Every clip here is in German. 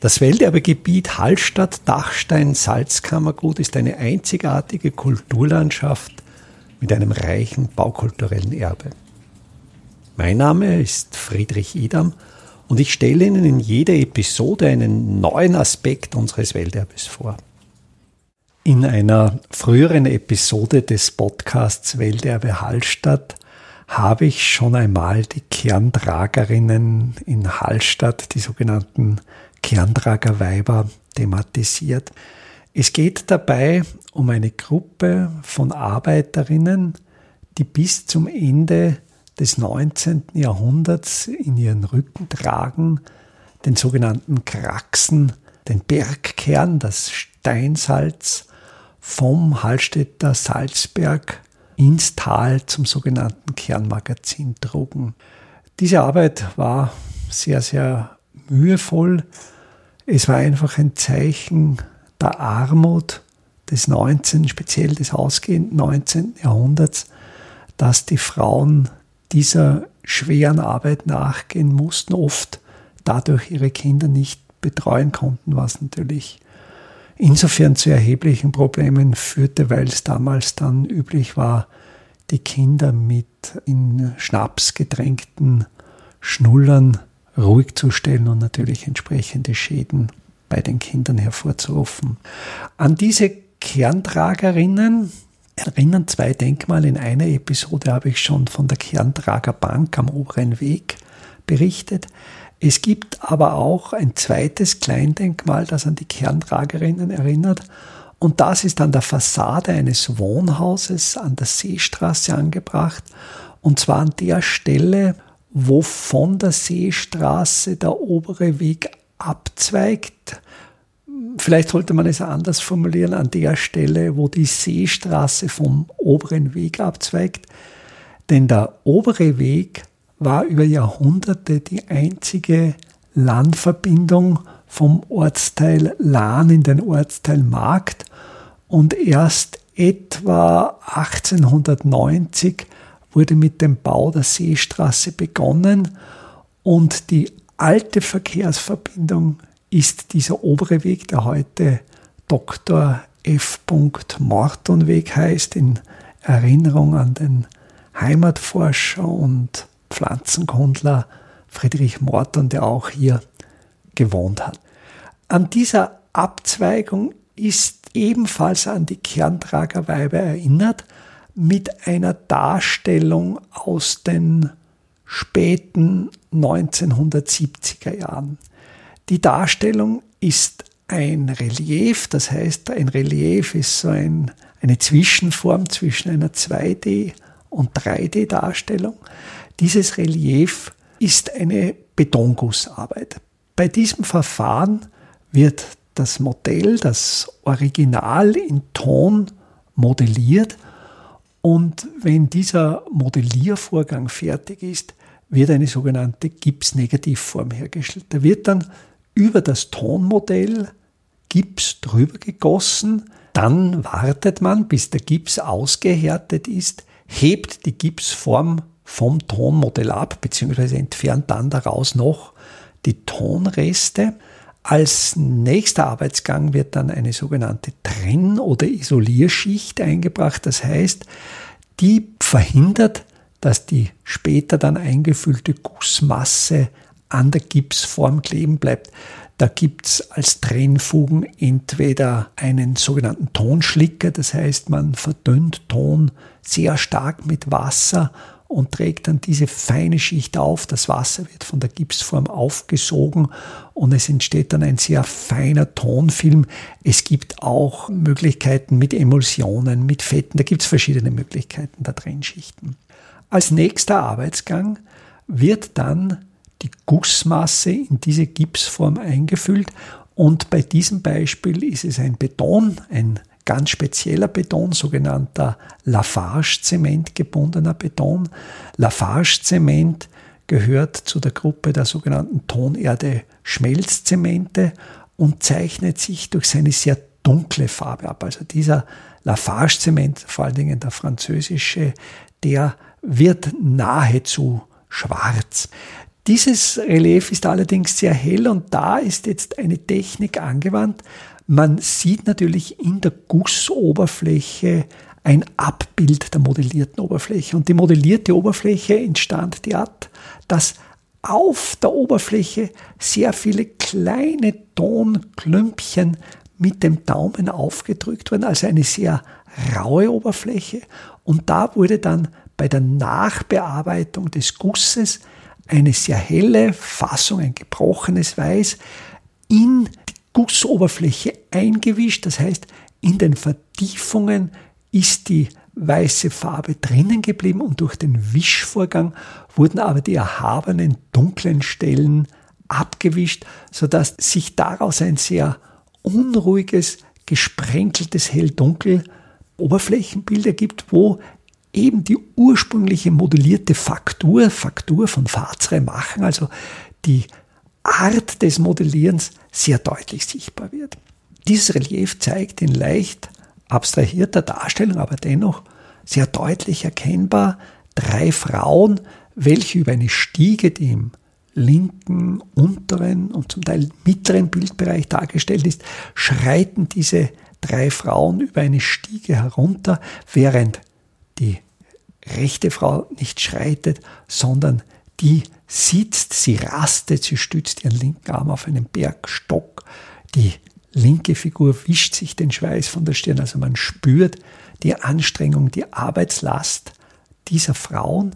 Das Welterbegebiet Hallstatt-Dachstein-Salzkammergut ist eine einzigartige Kulturlandschaft mit einem reichen baukulturellen Erbe. Mein Name ist Friedrich Idam und ich stelle Ihnen in jeder Episode einen neuen Aspekt unseres Welterbes vor. In einer früheren Episode des Podcasts Welterbe Hallstatt habe ich schon einmal die Kerntragerinnen in Hallstatt, die sogenannten Kerntragerweiber, thematisiert. Es geht dabei um eine Gruppe von Arbeiterinnen, die bis zum Ende des 19. Jahrhunderts in ihren Rücken tragen, den sogenannten Kraxen, den Bergkern, das Steinsalz vom Hallstätter Salzberg ins Tal zum sogenannten Kernmagazin trugen. Diese Arbeit war sehr, sehr mühevoll. Es war einfach ein Zeichen der Armut des 19., speziell des ausgehenden 19. Jahrhunderts, dass die Frauen dieser schweren Arbeit nachgehen mussten, oft dadurch ihre Kinder nicht betreuen konnten, was natürlich insofern zu erheblichen Problemen führte, weil es damals dann üblich war, die Kinder mit in Schnaps getränkten Schnullern ruhig zu stellen und natürlich entsprechende Schäden bei den Kindern hervorzurufen. An diese Kerntragerinnen erinnern zwei Denkmale. In einer Episode habe ich schon von der Kerntragerbank am oberen Weg berichtet. Es gibt aber auch ein zweites Kleindenkmal, das an die Kerntragerinnen erinnert. Und das ist an der Fassade eines Wohnhauses an der Seestraße angebracht. Und zwar an der Stelle, wo von der Seestraße der obere Weg abzweigt. Vielleicht sollte man es anders formulieren, an der Stelle, wo die Seestraße vom oberen Weg abzweigt. Denn der obere Weg war über Jahrhunderte die einzige Landverbindung vom Ortsteil Lahn in den Ortsteil Markt und erst etwa 1890 wurde mit dem Bau der Seestraße begonnen und die alte Verkehrsverbindung ist dieser obere Weg, der heute Dr. F. Mortonweg heißt, in Erinnerung an den Heimatforscher und Pflanzenkundler Friedrich Morton, der auch hier gewohnt hat. An dieser Abzweigung ist ebenfalls an die Kerntragerweibe erinnert, mit einer Darstellung aus den späten 1970er Jahren. Die Darstellung ist ein Relief, das heißt, ein Relief ist so ein, eine Zwischenform zwischen einer 2D- und 3D-Darstellung. Dieses Relief ist eine Betongussarbeit. Bei diesem Verfahren wird das Modell, das Original in Ton modelliert und wenn dieser Modelliervorgang fertig ist, wird eine sogenannte Gips-Negativform hergestellt. Da wird dann über das Tonmodell Gips drüber gegossen, dann wartet man, bis der Gips ausgehärtet ist, hebt die Gipsform vom Tonmodell ab, beziehungsweise entfernt dann daraus noch die Tonreste. Als nächster Arbeitsgang wird dann eine sogenannte Trenn- oder Isolierschicht eingebracht. Das heißt, die verhindert, dass die später dann eingefüllte Gussmasse an der Gipsform kleben bleibt. Da gibt's als Trennfugen entweder einen sogenannten Tonschlicker, das heißt man verdünnt Ton sehr stark mit Wasser und trägt dann diese feine Schicht auf. Das Wasser wird von der Gipsform aufgesogen und es entsteht dann ein sehr feiner Tonfilm. Es gibt auch Möglichkeiten mit Emulsionen, mit Fetten, da gibt es verschiedene Möglichkeiten der Trennschichten. Als nächster Arbeitsgang wird dann die Gussmasse in diese Gipsform eingefüllt und bei diesem Beispiel ist es ein Beton, ein ganz spezieller Beton, sogenannter Lafarge-Zement gebundener Beton. Lafarge-Zement gehört zu der Gruppe der sogenannten Tonerde-Schmelzzemente und zeichnet sich durch seine sehr dunkle Farbe ab. Also dieser Lafarge-Zement, vor allen Dingen der französische, der wird nahezu schwarz. Dieses Relief ist allerdings sehr hell und da ist jetzt eine Technik angewandt. Man sieht natürlich in der Gussoberfläche ein Abbild der modellierten Oberfläche. Und die modellierte Oberfläche entstand derart, dass auf der Oberfläche sehr viele kleine Tonklümpchen mit dem Daumen aufgedrückt wurden, also eine sehr raue Oberfläche. Und da wurde dann bei der Nachbearbeitung des Gusses eine sehr helle Fassung, ein gebrochenes Weiß, in Gussoberfläche eingewischt. Das heißt, in den Vertiefungen ist die weiße Farbe drinnen geblieben und durch den Wischvorgang wurden aber die erhabenen dunklen Stellen abgewischt, sodass sich daraus ein sehr unruhiges, gesprenkeltes Hell-Dunkel Oberflächenbild ergibt, wo eben die ursprüngliche modellierte Faktur, Faktur von Fazre machen, also die Art des Modellierens sehr deutlich sichtbar wird. Dieses Relief zeigt in leicht abstrahierter Darstellung, aber dennoch sehr deutlich erkennbar drei Frauen, welche über eine Stiege, die im linken, unteren und zum Teil mittleren Bildbereich dargestellt ist, schreiten diese drei Frauen über eine Stiege herunter, während die rechte Frau nicht schreitet, sondern die sitzt, sie rastet, sie stützt ihren linken Arm auf einen Bergstock, die linke Figur wischt sich den Schweiß von der Stirn, also man spürt die Anstrengung, die Arbeitslast dieser Frauen.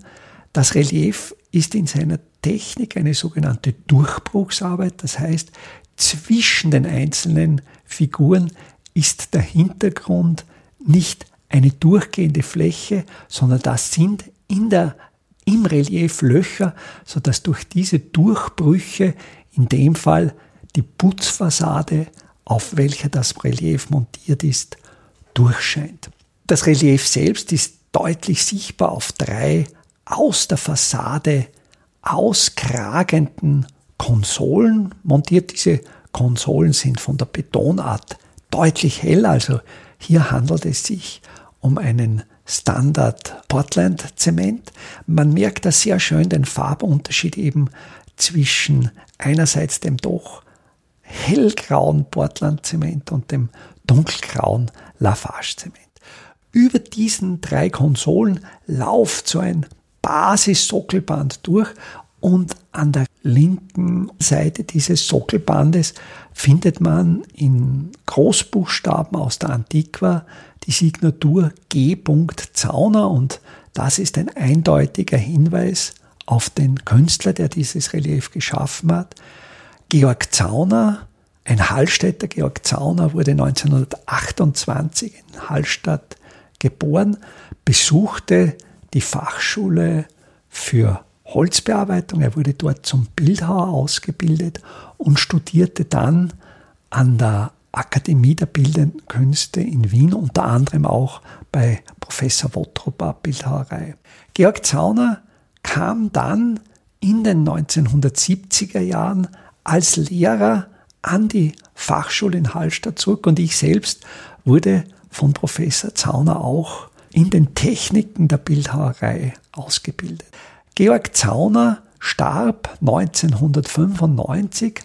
Das Relief ist in seiner Technik eine sogenannte Durchbruchsarbeit, das heißt, zwischen den einzelnen Figuren ist der Hintergrund nicht eine durchgehende Fläche, sondern das sind in der, im Relief Löcher, sodass durch diese Durchbrüche in dem Fall die Putzfassade auf welcher das Relief montiert ist, durchscheint. Das Relief selbst ist deutlich sichtbar auf drei aus der Fassade auskragenden Konsolen montiert. Diese Konsolen sind von der Betonart deutlich heller, also hier handelt es sich um einen Standard Portland Zement. Man merkt da sehr schön den Farbunterschied eben zwischen einerseits dem doch hellgrauen Portland-Zement und dem dunkelgrauen Lafarge-Zement. Über diesen drei Konsolen lauft so ein Basissockelband durch und an der linken Seite dieses Sockelbandes findet man in Großbuchstaben aus der Antiqua die Signatur G. Zauner und das ist ein eindeutiger Hinweis auf den Künstler, der dieses Relief geschaffen hat. Georg Zauner, ein Hallstätter, Georg Zauner wurde 1928 in Hallstatt geboren, besuchte die Fachschule für Holzbearbeitung. Er wurde dort zum Bildhauer ausgebildet und studierte dann an der Akademie der Bildenden Künste in Wien, unter anderem auch bei Professor Wotropa Bildhauerei. Georg Zauner kam dann in den 1970er Jahren als Lehrer an die Fachschule in Hallstatt zurück und ich selbst wurde von Professor Zauner auch in den Techniken der Bildhauerei ausgebildet. Georg Zauner starb 1995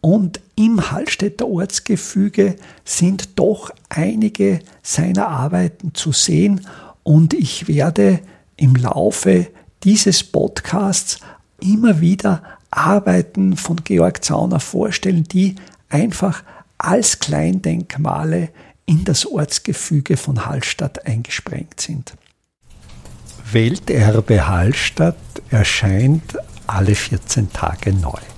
und im Hallstätter Ortsgefüge sind doch einige seiner Arbeiten zu sehen und ich werde im Laufe dieses Podcasts immer wieder Arbeiten von Georg Zauner vorstellen, die einfach als Kleindenkmale in das Ortsgefüge von Hallstatt eingesprengt sind. Welterbe Hallstatt erscheint alle 14 Tage neu.